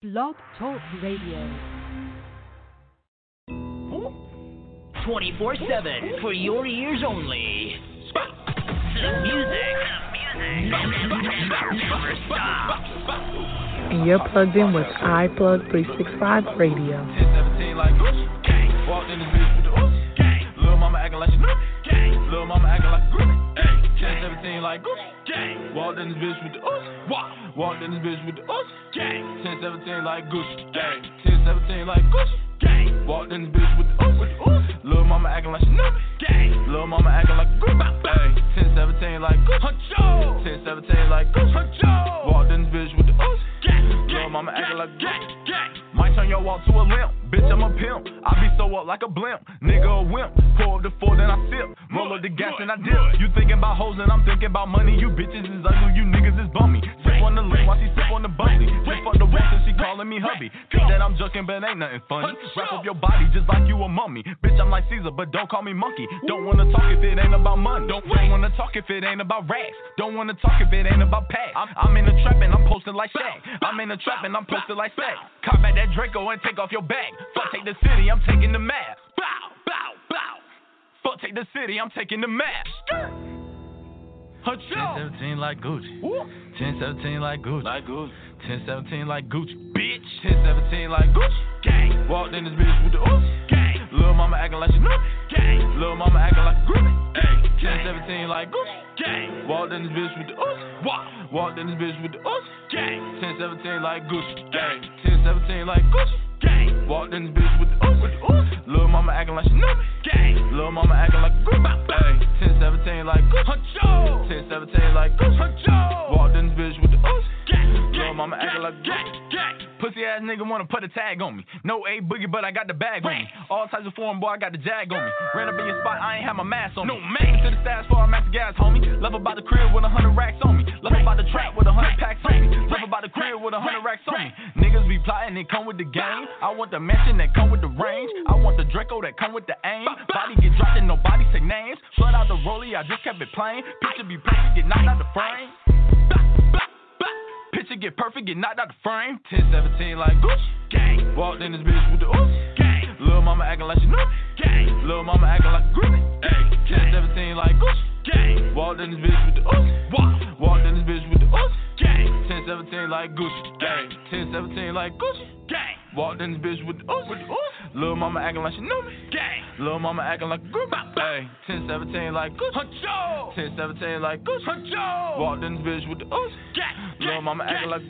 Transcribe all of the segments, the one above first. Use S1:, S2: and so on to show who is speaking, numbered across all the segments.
S1: Blog Talk Radio.
S2: 24 7 for your ears only. The music. Never stop.
S3: And you're plugged in with iPlug 365 Radio.
S4: 1017 like Gucci. Gang. Walked in this bitch with the oops. Gang. Mama acting like she knew. Gang. Mama acting like a 1017 like Gucci. Gang. Walked in this bitch with the oops. Walk. Walked in this bitch with the oops. Gang. 1017 like Gucci. Gang. 1017 like Gucci. Gang. Walked in this bitch with the oops. Lil' mama acting like she knew. Gang. Lil' mama acting like groupie. Ay. 1017 like Gucci. Huncho. 1017 like Gucci. Walked in this bitch with the oops. Gang. Lil' mama acting like gang. Gang. Turn your walk to a limp. Bitch, I'm a pimp. I be so up like a blimp. Nigga a wimp. Pour up the four, then I sip. Roll up the gas and I dip. You thinking about hoes and I'm thinking about money. You bitches is ugly, you niggas is bummy. Sip on the lip while she sip on the bubbly. Just fuck the rest and she calling me hubby. Think that I'm joking, but ain't nothing funny. Wrap up your body just like you a mummy. Bitch, I'm like Caesar, but don't call me monkey. Don't wanna talk if it ain't about money. Don't, don't wanna talk if it ain't about racks. Don't wanna talk if it ain't about packs. I'm, I'm in the trap and I'm posted like Shaq. I'm in the trap and I'm posted like Shaq. Cop back that Draco and take off your bag. Fuck, take the city, I'm taking the map. Bow, bow, bow. Fuck, take the city, I'm taking the map. 1017 like Gucci. 1017 like Gucci. Like Gucci. 1017 like Gucci. Bitch. 1017 like Gucci. Gang. Walked in this bitch with the oops. Gang. Lil' mama acting like she knew. Gang. Lil' mama acting like a groupie. Ay. 1017 like Gucci. Gang. Walked in this bitch with the oops. Walk. Walked in this bitch with the oops. Gang. 1017 like Gucci. Gang. 1017 like Gucci. Gang. Walked in this bitch with the oops. With the oops. Lil' mama acting like she knew. Gang. Lil' mama acting like a groupie. Ay. 1017 like Gucci. 1017 like Gucci. Walked in this bitch with the oops. Gang. Mama acting like. Pussy ass nigga wanna put a tag on me. No A boogie, but I got the bag on me. All types of foreign boy, I got the jag on me. Ran up in your spot, I ain't have my mask on me. No man to the stats for I'm a master gas, homie. Love about the crib with a hundred racks on me. Love about the trap with a hundred packs on me. Love about the crib with a hundred racks on me. Niggas be plotting, they come with the game. I want the mansion that come with the range. I want the Draco that come with the aim. Body get dropped and nobody say names. Flood out the rollie, I just kept it plain. Picture be perfect, get knocked out the frame. Picture get perfect, get knocked out the frame. 1017 like Gucci. Gang. Walked in this bitch with the oops. Gang. Lil' mama acting like she knew. Gang. Lil' mama acting like a groupie. Ay. 1017 like Gucci. Gang. Walked in this bitch with the oops. Walk. Walked in this bitch with the oops. Gang. 1017 like Gucci. Gang. 1017 like Gucci. Gang. Walked in this bitch with the oops. With the oops. Lil' mama acting like she knew me. Gang. Lil' mama acting like a groupie. Ay. 1017 like Gucci. Huncho. 1017 like Gucci. Walked in this bitch with the oops. Gang. Lil' mama acting like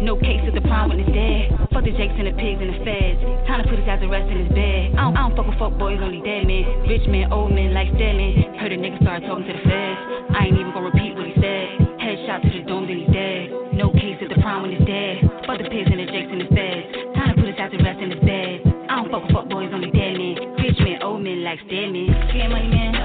S5: No case of the prime when it's dead. Fuck the jakes and the pigs and the feds. Time to put his ass to rest in his bed. I don't, I don't fuck with fuck boys, only dead men. Rich men, old men, like Sterling. Heard a nigga start talking to the feds. I ain't even gonna repeat what he said. Headshot to the dome, then he dead. No case of the prime when it's dead. Fuck the pigs and the jakes and the feds. Time to put his ass to rest in his bed. I don't fuck with fuck boys, only dead men. Rich men, old men, like Sterling. Get money, man,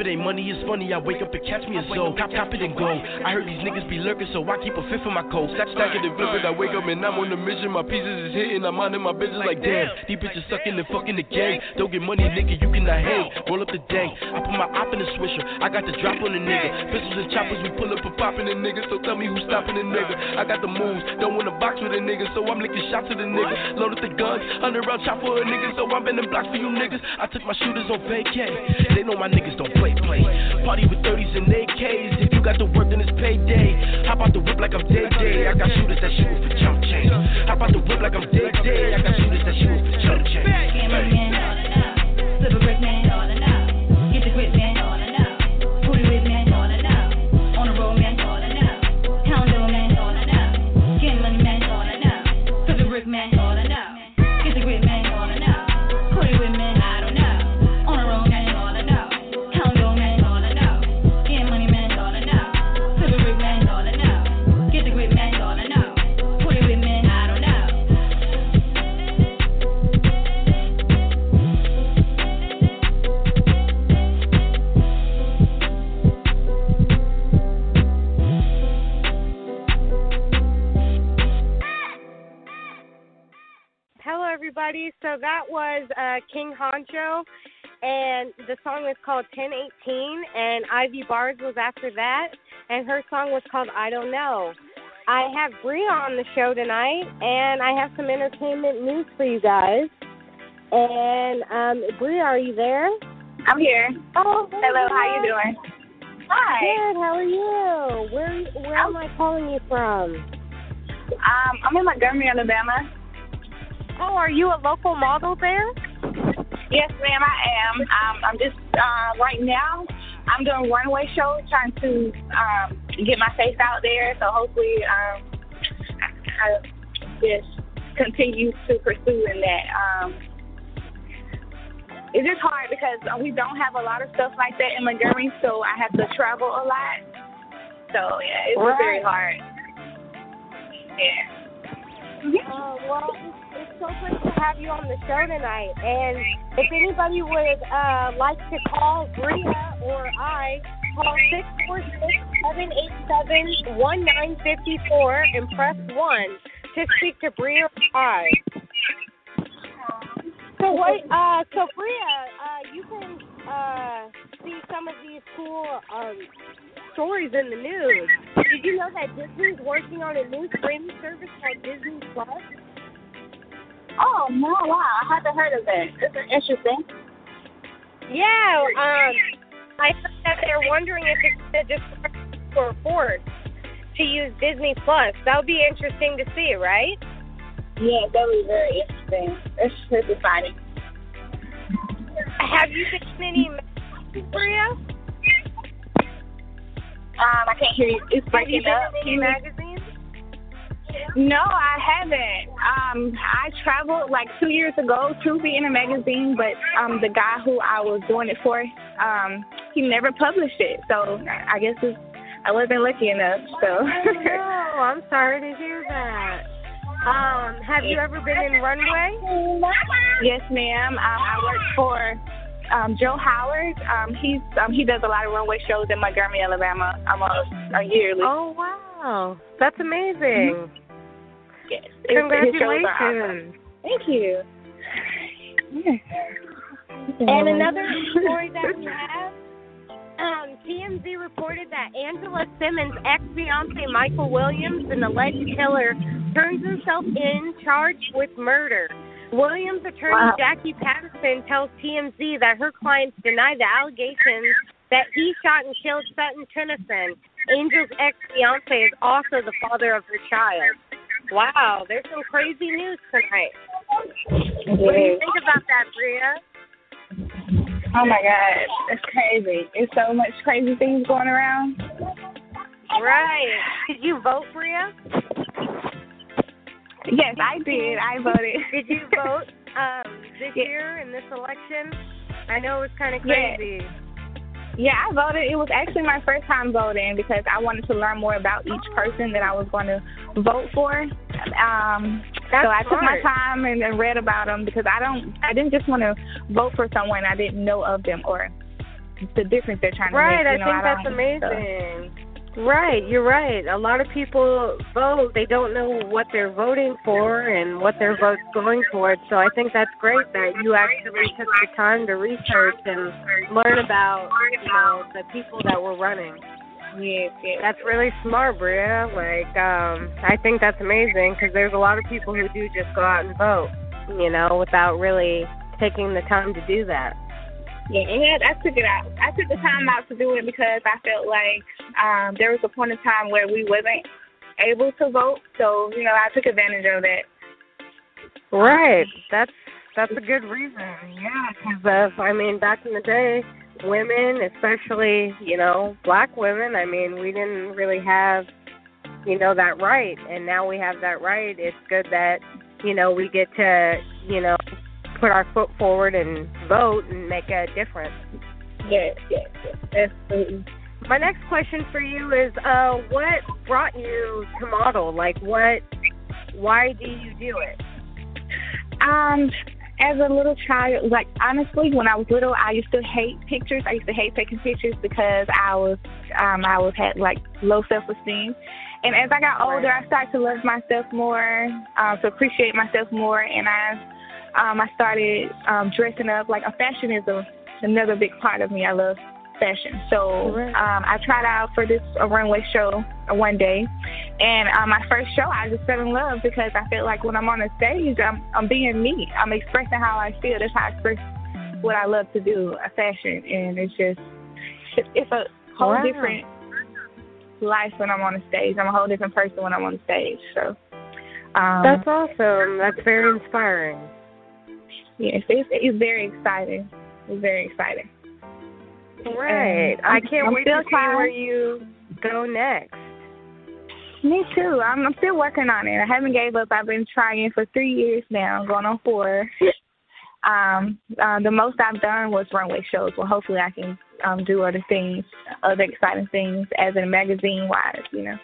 S6: it ain't money, it's funny. I wake up and catch me a soul. Cop, cop it and go. I heard these niggas be lurking, so I keep a fifth of my coat. Stack, stack it and flip it. I wake up and I'm on the mission. My pieces is hitting. I'm minding my business like damn. These bitches sucking and fucking the gang. Don't get money, nigga. You cannot hang. Roll up the dank. I put my op in the swisher. I got the drop on the nigga. Pistols and choppers, we pull up and popping the nigga. So tell me who's stopping the nigga. I got the moves. Don't wanna box with a nigga, so I'm licking shots to the nigga. Loaded the guns. Hundred round chop for a nigga, so I'm bending blocks for you niggas. I took my shooters on vacay. They know my niggas don't play, play. Party with 30s and AKs. If you got the work, then it's payday. Hop out the whip like I'm Day Day. I got shooters that shoot for jump chains. Hop out the whip like I'm Day Day. I got shooters that shoot for jump chains.
S5: Get money, man,
S7: that was uh, King Honcho, and the song was called 1018, and Ivy Bars was after that, and her song was called I Don't Know. I have Bria on the show tonight, and I have some entertainment news for you guys. And um, Bria, are you there?
S8: I'm here.
S7: Oh,
S8: Hello, how you doing? Hi.
S7: Good. How are you? Where Where am I calling you from?
S8: Um, I'm in Montgomery, Alabama.
S7: Oh, are you a local model there?
S8: Yes, ma'am, I am. Um, I'm just uh, right now. I'm doing runway shows, trying to um, get my face out there. So hopefully, um, I, I just continue to pursue in that. Um, it's just hard because uh, we don't have a lot of stuff like that in Montgomery, so I have to travel a lot. So yeah, it's
S7: Right.
S8: very hard. Yeah.
S7: Uh, well, it's so great to have you on the show tonight. And if anybody would uh, like to call Bria or I, call 646-787-1954 and press 1 to speak to Bria or I. So what? Uh, so Bria, uh, you can uh, see some of these cool um, stories in the news. Did you know that Disney's working on a new streaming service called Disney Plus?
S8: Oh no! Wow, I haven't heard of that. This is interesting.
S7: Yeah, um, I heard that they're wondering if it's just for afford to use Disney Plus. That would be interesting to see, right?
S8: Yeah, that was very interesting. It's it's exciting.
S7: Have you seen any magazines, Bria?
S8: Um, I can't hear you. It's
S7: Have you
S8: breaking up.
S7: any magazines?
S8: No, I haven't. Um, I traveled like two years ago to be in a magazine, but um, the guy who I was doing it for, um, he never published it. So I guess it's, I wasn't lucky enough. So.
S7: no, I'm sorry to hear that. Um, have you ever been in runway?
S8: Yes, ma'am. Um, I work for um, Joe Howard. Um, he's um, he does a lot of runway shows in Montgomery, Alabama. I'm a, a yearly.
S7: Oh wow, that's amazing!
S8: Yes. His- his are
S7: Congratulations.
S8: awesome. Thank you.
S7: And another story that we have, um, TMZ reported that Angela Simmons' ex-fiance Michael Williams, an alleged killer, turns himself in charged with murder. Williams' attorney
S8: Wow.
S7: Jackie Patterson tells TMZ that her clients deny the allegations that he shot and killed Sutton Tennyson. Angel's ex-fiance is also the father of her child. Wow, there's some crazy news tonight. What do you think about that, Bria?
S8: Oh my God, it's crazy. It's so much crazy things going around.
S7: Right. Did you vote, Bria?
S8: Yes, I did. I voted.
S7: Did you vote um, this
S8: Yeah.
S7: year in this election? I know it was kind of crazy.
S8: Yeah, I voted. It was actually my first time voting because I wanted to learn more about each person that I was going to vote for. Um,
S7: That's
S8: so I took my time and, and read about them because I don't. I didn't just want to vote for someone I didn't know of them or the difference they're trying
S7: right,
S8: to make.
S7: I
S8: know,
S7: think that's
S8: don't-
S7: amazing. Right, you're right. A lot of people vote, they don't know what they're voting for and what their vote's going towards. So I think that's great that you actually took the time to research and learn about, you know, the people that were running.
S8: Yes, yes.
S7: That's really smart, Bria. Like, um, I think that's amazing because there's a lot of people who do just go out and vote, you know, without really taking the time to do that.
S8: Yeah, I took it out. I took the time out to do it because I felt like um, there was a point in time where we wasn't able to vote. So you know, I took advantage of that.
S7: Right. That's that's a good reason. Yeah, because I mean, back in the day, women, especially you know, black women. I mean, we didn't really have you know that right, and now we have that right. It's good that you know we get to you know put our foot forward and vote and make a difference.
S8: Yes, yes, yes, absolutely.
S7: My next question for you is, uh, what brought you to model? Like, what? Why do you do it?
S8: Um, as a little child, like honestly, when I was little, I used to hate pictures. I used to hate taking pictures because I was, um, I was had like low self esteem. And as I got older, I started to love myself more, um, to appreciate myself more, and I, um, I started um, dressing up. Like a fashion is a, another big part of me. I love fashion. So um, I tried out for this a runway show uh, one day, and um, my first show I just fell in love because I felt like when I'm on the stage, I'm I'm being me. I'm expressing how I feel. That's how I express what I love to do, a fashion, and it's just it's a whole
S7: Wow.
S8: different life when I'm on the stage. I'm a whole different person when I'm on the stage. So um,
S7: That's awesome. That's very inspiring.
S8: Yes, it's it's very exciting. It's very exciting.
S7: Right.
S8: And
S7: I can't
S8: I'm
S7: wait to see where you go next.
S8: Me too. I'm, I'm still working on it. I haven't gave up. I've been trying for three years now, going on four. um, uh, the most I've done was runway shows. Well, hopefully I can um, do other things, other exciting things, as in a magazine wise, you know.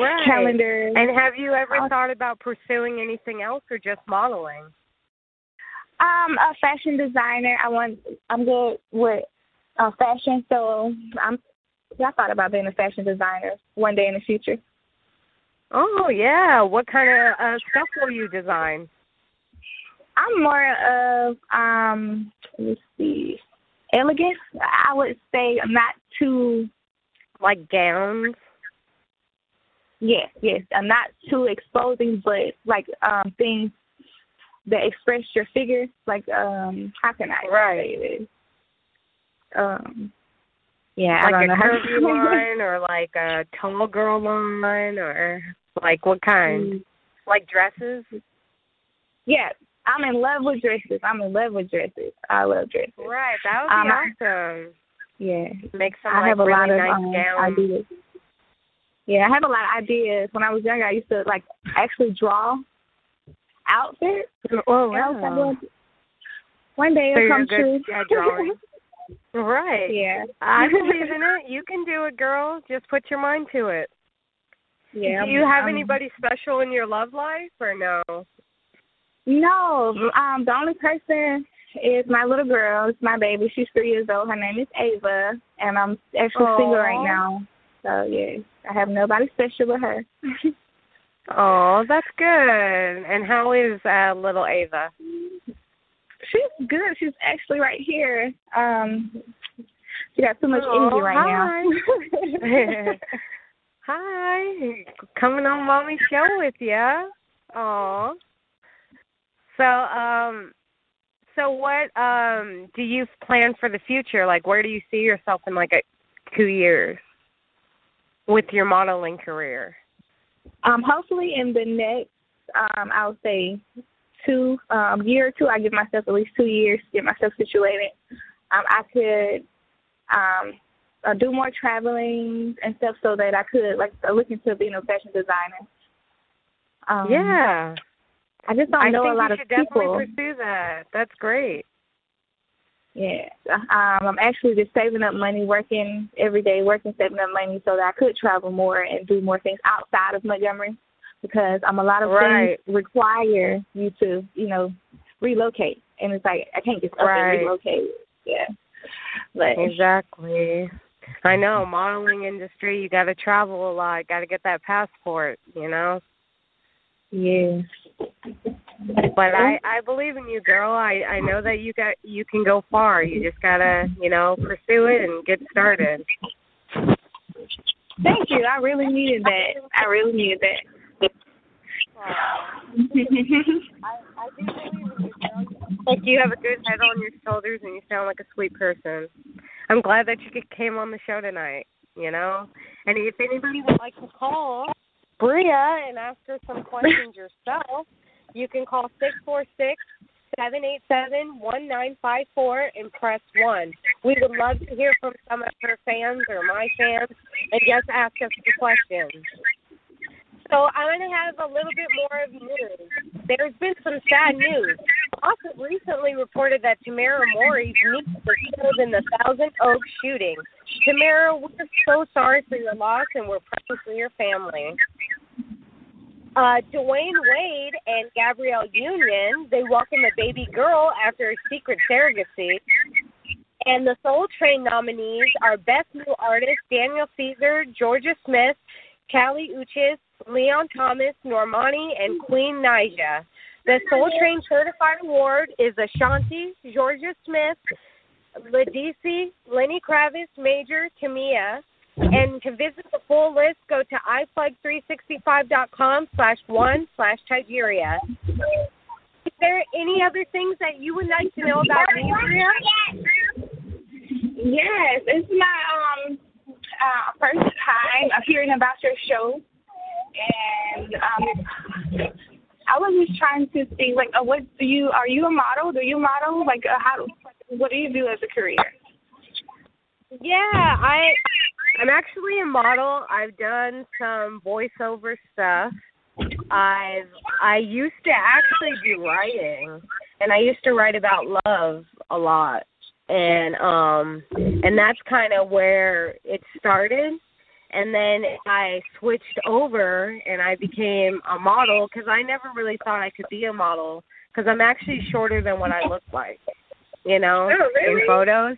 S7: Right.
S8: Calendars.
S7: And have you ever thought about pursuing anything else or just modeling?
S8: Um, a fashion designer. I want. I'm good with uh, fashion, so I'm. I thought about being a fashion designer one day in the future.
S7: Oh yeah. What kind of uh, stuff will you design?
S8: I'm more of um let's see elegant. I would say I'm not too
S7: Like gowns?
S8: yes, yes. I'm not too exposing but like um things that express your figure. Like um how can I
S7: Right.
S8: say this? Um yeah, I
S7: like a curvy line or like a tall girl line or like what kind? Like dresses?
S8: Yeah, I'm in love with dresses. I'm in love with dresses. I love dresses.
S7: Right. That would be
S8: Um,
S7: awesome.
S8: Yeah.
S7: Make some
S8: I
S7: like
S8: have a
S7: really
S8: lot of
S7: nice
S8: um,
S7: gowns.
S8: ideas. Yeah, I have a lot of ideas. When I was younger, I used to like actually draw outfits.
S7: Oh
S8: And I was like,
S7: wow.
S8: one day
S7: So
S8: it'll
S7: you're
S8: come true.
S7: Right.
S8: yeah.
S7: I believe in it. You can do it, girl. Just put your mind to it.
S8: Yeah.
S7: do you have
S8: um,
S7: anybody special in your love life or no?
S8: No. Um, the only person is my little girl. It's my baby. She's three years old. Her name is Ava, and I'm actually single right now. So yeah, I have nobody special but her.
S7: Oh, that's good. And how is uh, little Ava?
S8: She's good. She's actually right here. Um, she got so much
S7: Oh,
S8: energy right now.
S7: Hi, coming on Mommy's show with you. Aw. So, um, so what um do you plan for the future? Like, where do you see yourself in like a, two years with your modeling career?
S8: Um, hopefully in the next, um, I would say two um, year or two. I give myself at least two years to get myself situated. Um, I could um, uh, do more traveling and stuff so that I could like uh, look into being a fashion designer. Um,
S7: yeah,
S8: I just don't
S7: I
S8: know a lot
S7: you
S8: of
S7: should
S8: people.
S7: definitely pursue that. That's great.
S8: Yeah. Um, I'm actually just saving up money, working every day, working, saving up money so that I could travel more and do more things outside of Montgomery because um, a lot of
S7: Right.
S8: things require you to, you know, relocate. And it's like, I can't just up
S7: Right.
S8: and relocate. Yeah. But
S7: Exactly. I know, modeling industry, you got to travel a lot. Got to get that passport, you know.
S8: yeah.
S7: But I I believe in you, girl. I I know that you got you can go far. You just got to, you know, pursue it and get started.
S8: Thank you. I really needed that. I really needed that.
S7: I do believe in you, girl. Like you have a good head on your shoulders and you sound like a sweet person. I'm glad that you came on the show tonight, you know? And if anybody would like to call Bria and ask her some questions yourself, you can call six four six seven eight seven one nine five four and press one. We would love to hear from some of her fans or my fans and just ask us the questions. So I'm going to have a little bit more of news. There's been some sad news. Also recently reported that Tamera Mowry's niece was killed in the Thousand Oaks shooting. Tamera, we're so sorry for your loss and we're praying for your family. Uh, Dwyane Wade and Gabrielle Union, they welcome a baby girl after a secret surrogacy. And the Soul Train nominees are Best New Artist Daniel Caesar, Jorja Smith, Kali Uchis, Leon Thomas, Normani, and Queen Naija. The Soul Train Certified Award is Ashanti, Jorja Smith, Ledisi, Lenny Kravitz, Major, Tamia. And to visit the full list, go to iplug365.com slash one slash Tygeria. Is there any other things that you would like to know about me?
S8: Yes, it's my um uh first time of hearing about your show, and um I was just trying to see like uh, what do you are you a model? Do you model? Like uh, how what do you do as a career?
S7: Yeah, I I'm actually a model. I've done some voiceover stuff. I've I used to actually do writing and I used to write about love a lot. And um and that's kind of where it started. And then I switched over and I became a model cuz I never really thought I could be a model cuz I'm actually shorter than what I look like. You know,
S8: Oh, really?
S7: in photos.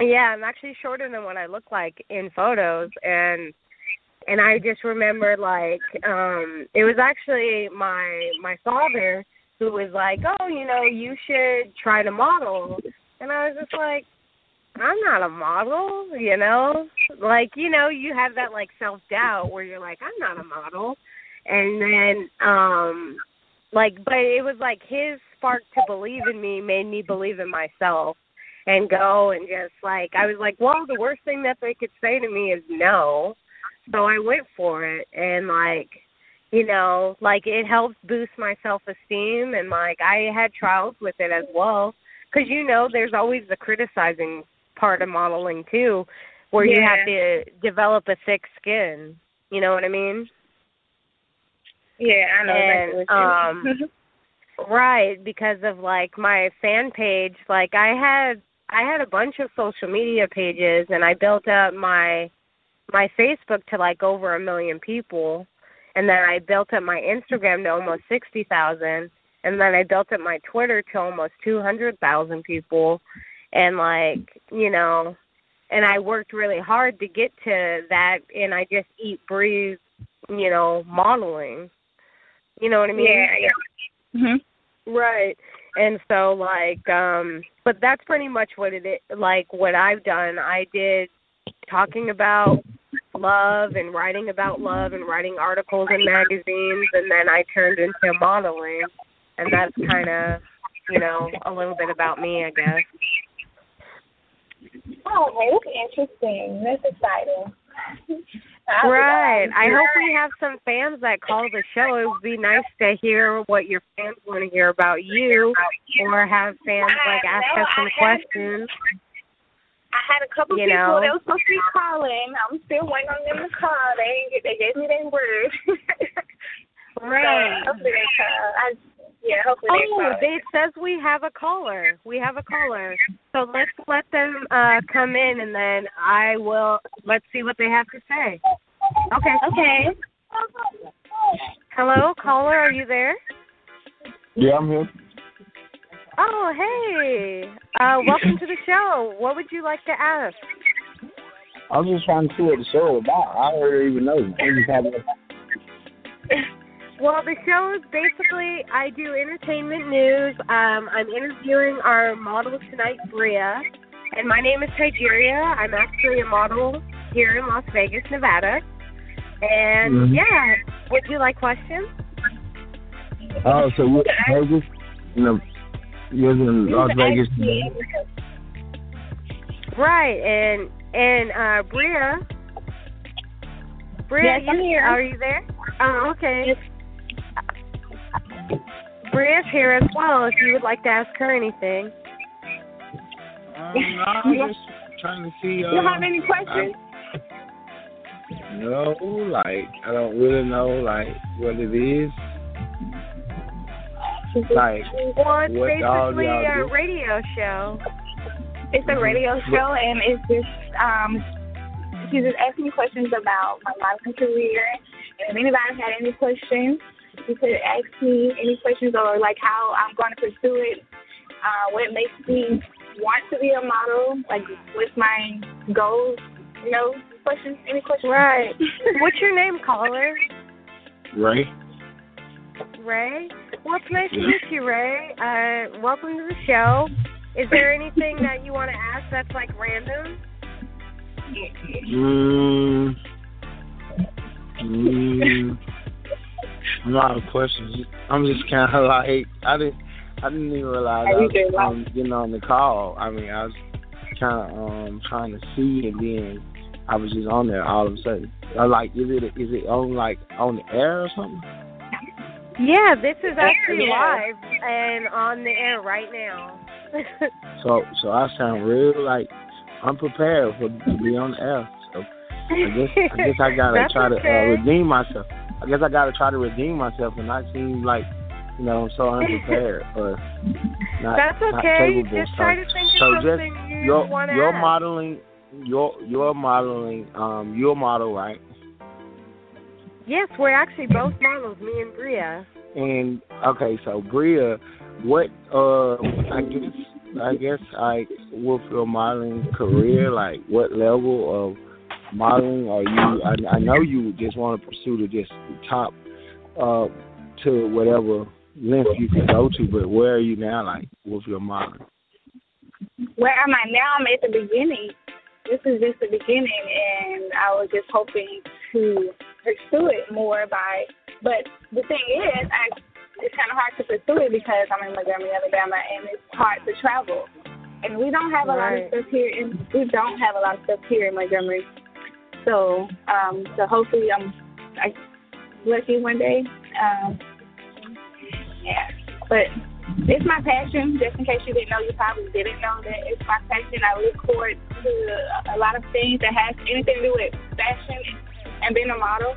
S7: Yeah, I'm actually shorter than what I look like in photos and and I just remember like um it was actually my my father who was like, "Oh, you know, you should try to model." And I was just like, "I'm not a model, you know?" Like, you know, you have that like self-doubt where you're like, "I'm not a model." And then um like but it was like his spark to believe in me made me believe in myself and go and just like I was like, well, the worst thing that they could say to me is no. So I went for it and like you know, like it helps boost my self-esteem and like I had trials with it as well cuz you know there's always the criticizing part of modeling too where you have to develop a thick skin. You know what I mean?
S8: Yeah, I know
S7: And,
S8: you um,
S7: Right, because of like my fan page, like I had I had a bunch of social media pages and I built up my my Facebook to like over a million people and then I built up my Instagram to almost 60,000 and then I built up my Twitter to almost 200,000 people and like, you know, and I worked really hard to get to that and I just eat breathe, you know, modeling. You know what I mean?
S8: Yeah, yeah. Mhm.
S7: Right. And so like um but that's pretty much what it is like what I've done. I did talking about love and writing about love and writing articles in magazines and then I turned into modeling and that's kind of, you know, a little bit about me, I guess.
S8: Oh, okay, interesting. That's exciting.
S7: Right. I hope we have some fans that call the show. It would be nice to hear what your fans want to hear about you or have fans like ask us some questions.
S8: I had a couple
S7: You
S8: people
S7: know.
S8: that was supposed to be calling. I'm still waiting on them to call. They ain't get, they gave me their word.
S7: Right.
S8: So hopefully they call. I, yeah, hopefully they
S7: Oh,
S8: call.
S7: it says we have a caller. We have a caller. So let's let them uh come in and then I will let's see what they have to say. Okay.
S8: Okay.
S7: Hello, caller, are you there?
S9: Yeah, I'm here.
S7: Oh, hey. Uh, welcome to the show. What would you like to ask?
S9: I was just trying to see what the show was about. I don't even know. I'm just having
S7: Well, the show is basically I do entertainment news. Um, I'm interviewing our model tonight, Bria, and my name is Tygeria. I'm actually a model here in Las Vegas, Nevada. And
S9: Mhm.
S7: yeah, would you like questions?
S9: Oh, so you Vegas? You know, you're in Las Vegas.
S7: Right, and and uh, Bria. Bria,
S8: Yes, I'm
S7: you-
S8: here.
S7: Are you there? Oh, okay. Bria's here as well. If you would like to ask her anything.
S9: Um, no, I'm just trying to see. Uh,
S8: You have any questions?
S9: No, like I don't really know like what it is. Like
S7: Well, it's
S9: what
S7: basically
S9: y'all
S7: a
S9: do?
S7: radio show.
S8: It's a radio show, and it's just um, she's just asking questions about my modeling career. And if anybody had any questions, you could ask me any questions or like how I'm going to pursue it. Uh, what makes me want to be a model? Like, what's my goals? You know, questions. Any questions?
S7: Right. What's your name, caller?
S9: Ray.
S7: Ray. Well, it's nice to meet you, Ray. Uh, welcome to the show. Is there anything that you want to ask that's like random?
S9: Mm, mm, a lot of questions. I'm just kind of like I didn't I didn't even realize I was um, getting on the call. I mean, I was kind of um trying to see, and then I was just on there all of a sudden. I like, is it is it on like on the air or something?
S7: Yeah, this is actually
S8: Yeah.
S7: live and on the air right now.
S9: So so I sound real like unprepared for to be on the air. So I guess I guess I gotta try to
S7: okay.
S9: uh, redeem myself. I guess I gotta try to redeem myself and not seem like you know I'm so unprepared or not
S7: That's
S9: not
S7: okay.
S9: capable.
S7: Just
S9: so,
S7: to think of
S9: so just
S7: you
S9: your
S7: want
S9: your modeling your your modeling um your model right
S7: Yes, we're actually both models, me and Bria.
S9: and okay so Bria what uh I guess I guess like with your modeling career like what level of modeling or you I, I know you just want to pursue the just top uh to whatever length you can go to but where are you now like with your modeling
S8: Where am I now? I'm at the beginning. This is just the beginning, and I was just hoping to pursue it more by. But the thing is, I, it's kind of hard to pursue it because I'm in Montgomery, Alabama, and it's hard to travel. And we don't have a lot of stuff here, and we don't have a lot of stuff here in Montgomery. So, um, so hopefully, I'm I lucky one day. Um, yeah, but it's my passion. Just in case you didn't know, you probably didn't know that it's my passion. I look forward to a lot of things that has anything to do with fashion and being a model.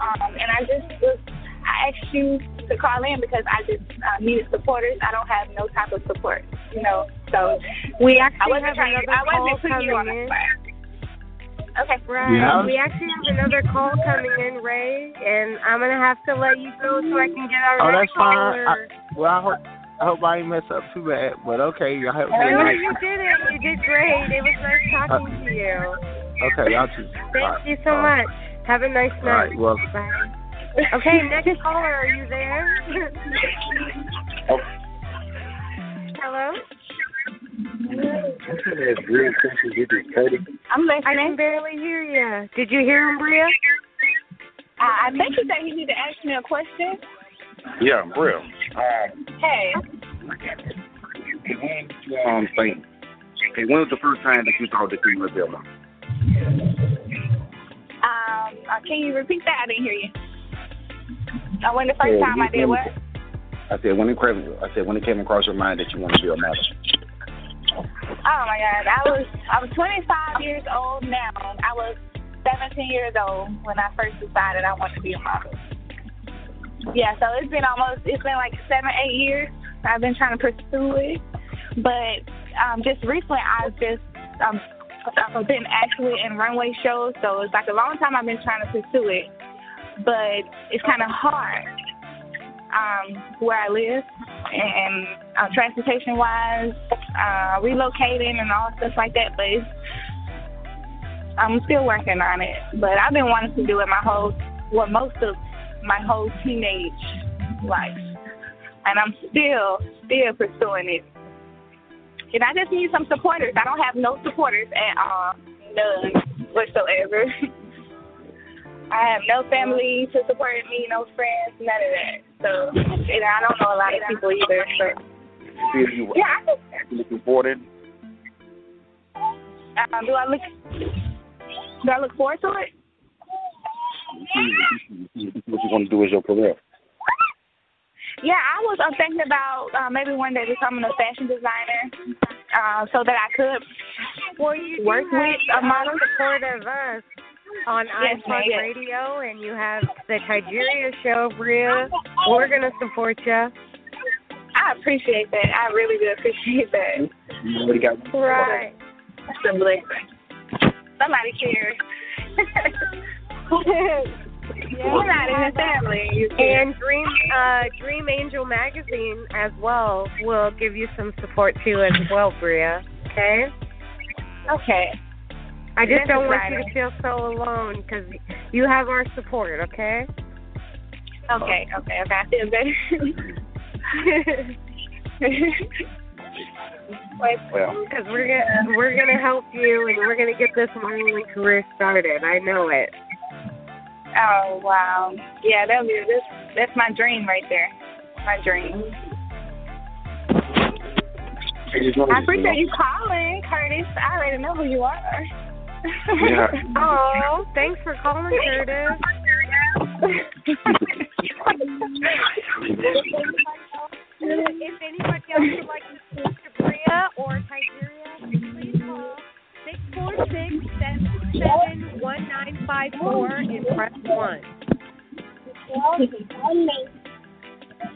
S8: Um, and I just was, I asked you to call in because I just uh, needed supporters. I don't have no type of support, you know. So
S7: We actually
S8: I
S7: wasn't
S8: trying. I wasn't putting you on the spot. Okay.
S7: Right.
S9: Yeah.
S7: We actually have another call coming in, Ray, and I'm gonna have to let you go so I can get our
S9: Oh,
S7: next
S9: that's fine.
S7: caller.
S9: I, well, I hope I hope I didn't mess up too bad, but okay. I hope
S7: no,
S9: like,
S7: you didn't. You did great. It was nice talking
S9: Uh,
S7: to you.
S9: okay, y'all too.
S7: Thank
S9: All right.
S7: you so
S9: All right.
S7: much. Have a nice
S9: All right,
S7: night.
S9: well,
S7: Bye. Okay, next caller, are you there? Hello?
S8: I'm
S7: I
S8: listening.
S7: can barely hear you. Did you hear him, Bria?
S8: I, I think you said you need to ask me a question.
S10: Yeah, real.
S8: Hey.
S10: Um, thing. Okay, when was the first time that you saw the female Bella?
S8: Um, uh, can you repeat that? I didn't hear you. Uh, when the first
S10: Yeah,
S8: time I did what?
S10: I said when it came. I said when it came across your mind that you want to be a model.
S8: Oh my God, I was I was 25 years old now. I was 17 years old when I first decided I wanted to be a model. Yeah, so it's been almost it's been like seven eight years. I've been trying to pursue it, but um, just recently I've just um I've been actually in runway shows, so it's like a long time I've been trying to pursue it, but it's kind of hard. Um, where I live and uh, transportation wise, uh, relocating and all stuff like that. But it's, I'm still working on it. But I've been wanting to do it my whole, well, most of my whole teenage life, and I'm still still pursuing it. And I just need some supporters. I don't have no supporters at all, none whatsoever. I have no family to support me, no friends, none of that. So, and I don't know a lot of people either. But
S10: Feel you
S8: yeah, I just,
S10: actually supported.
S8: um, do I look do I look forward to it?
S10: What you want to do is your career.
S8: Yeah, I was uh, thinking about uh, maybe one day becoming a fashion designer, uh, so that I could
S7: Well,
S8: work with a model.
S7: support of us on
S8: Yes, yes.
S7: Radio, and you have the Tygeria show, Bria. We're gonna support you.
S8: I appreciate that. I really do appreciate that.
S10: You already got
S7: Right.
S8: That's a blessing. Somebody cares. Somebody in the family. You.
S7: And Dream uh, Dream Angel Magazine as well will give you some support too as well, Bria. Okay.
S8: Okay.
S7: I just don't want you to feel so alone because you have our support. Okay.
S8: Okay, okay, okay. I feel better.
S7: Because we're gonna we're gonna help you and we're gonna get this modeling career started. I know it.
S8: oh wow. Yeah, that was that's that's my dream right there. My dream. I appreciate you calling, Curtis. I already know who you are.
S10: Yeah.
S7: Oh, thanks for calling, Curtis. if anybody else would like to speak to Bria or Tygeria, please call six four six seven seven one nine five four and press one.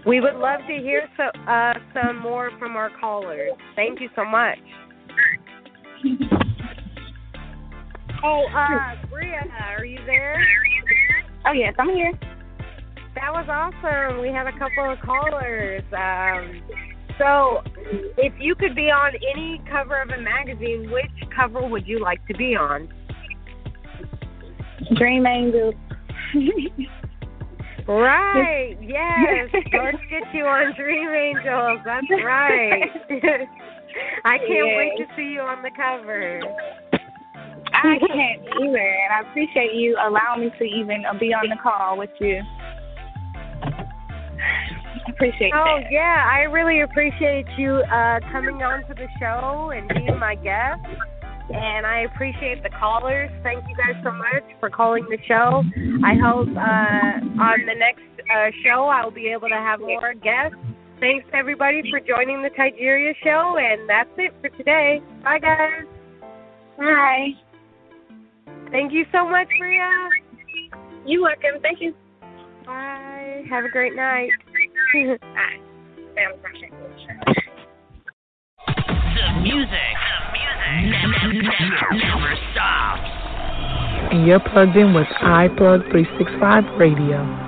S7: We would love to hear so, uh, some more from our callers. Thank you so much. Oh, uh, Bria, are you there?
S8: oh yes, I'm here.
S7: That was awesome. We had a couple of callers. Um, so, if you could be on any cover of a magazine, which cover would you like to be on?
S8: Dream Angel.
S7: Right. Yes. Let's get you on Dream Angels. That's right. I can't wait to see you on the cover.
S8: I can't either, and I appreciate you allowing me to even uh, be on the call with you. Appreciate
S7: Oh
S8: that.
S7: yeah, I really appreciate you uh, coming on to the show and being my guest. And I appreciate the callers. Thank you guys so much for calling the show. I hope uh, on the next uh, show I'll be able to have more guests. Thanks everybody for joining the Tygeria show, and that's it for today. Bye guys.
S8: Hi.
S7: Thank you so much, Bria.
S8: You're welcome. Thank you.
S7: Bye. Have a great night.
S8: Bye.
S2: The music, never, never, never stops.
S3: And you're plugged in with iPlug 365 Radio.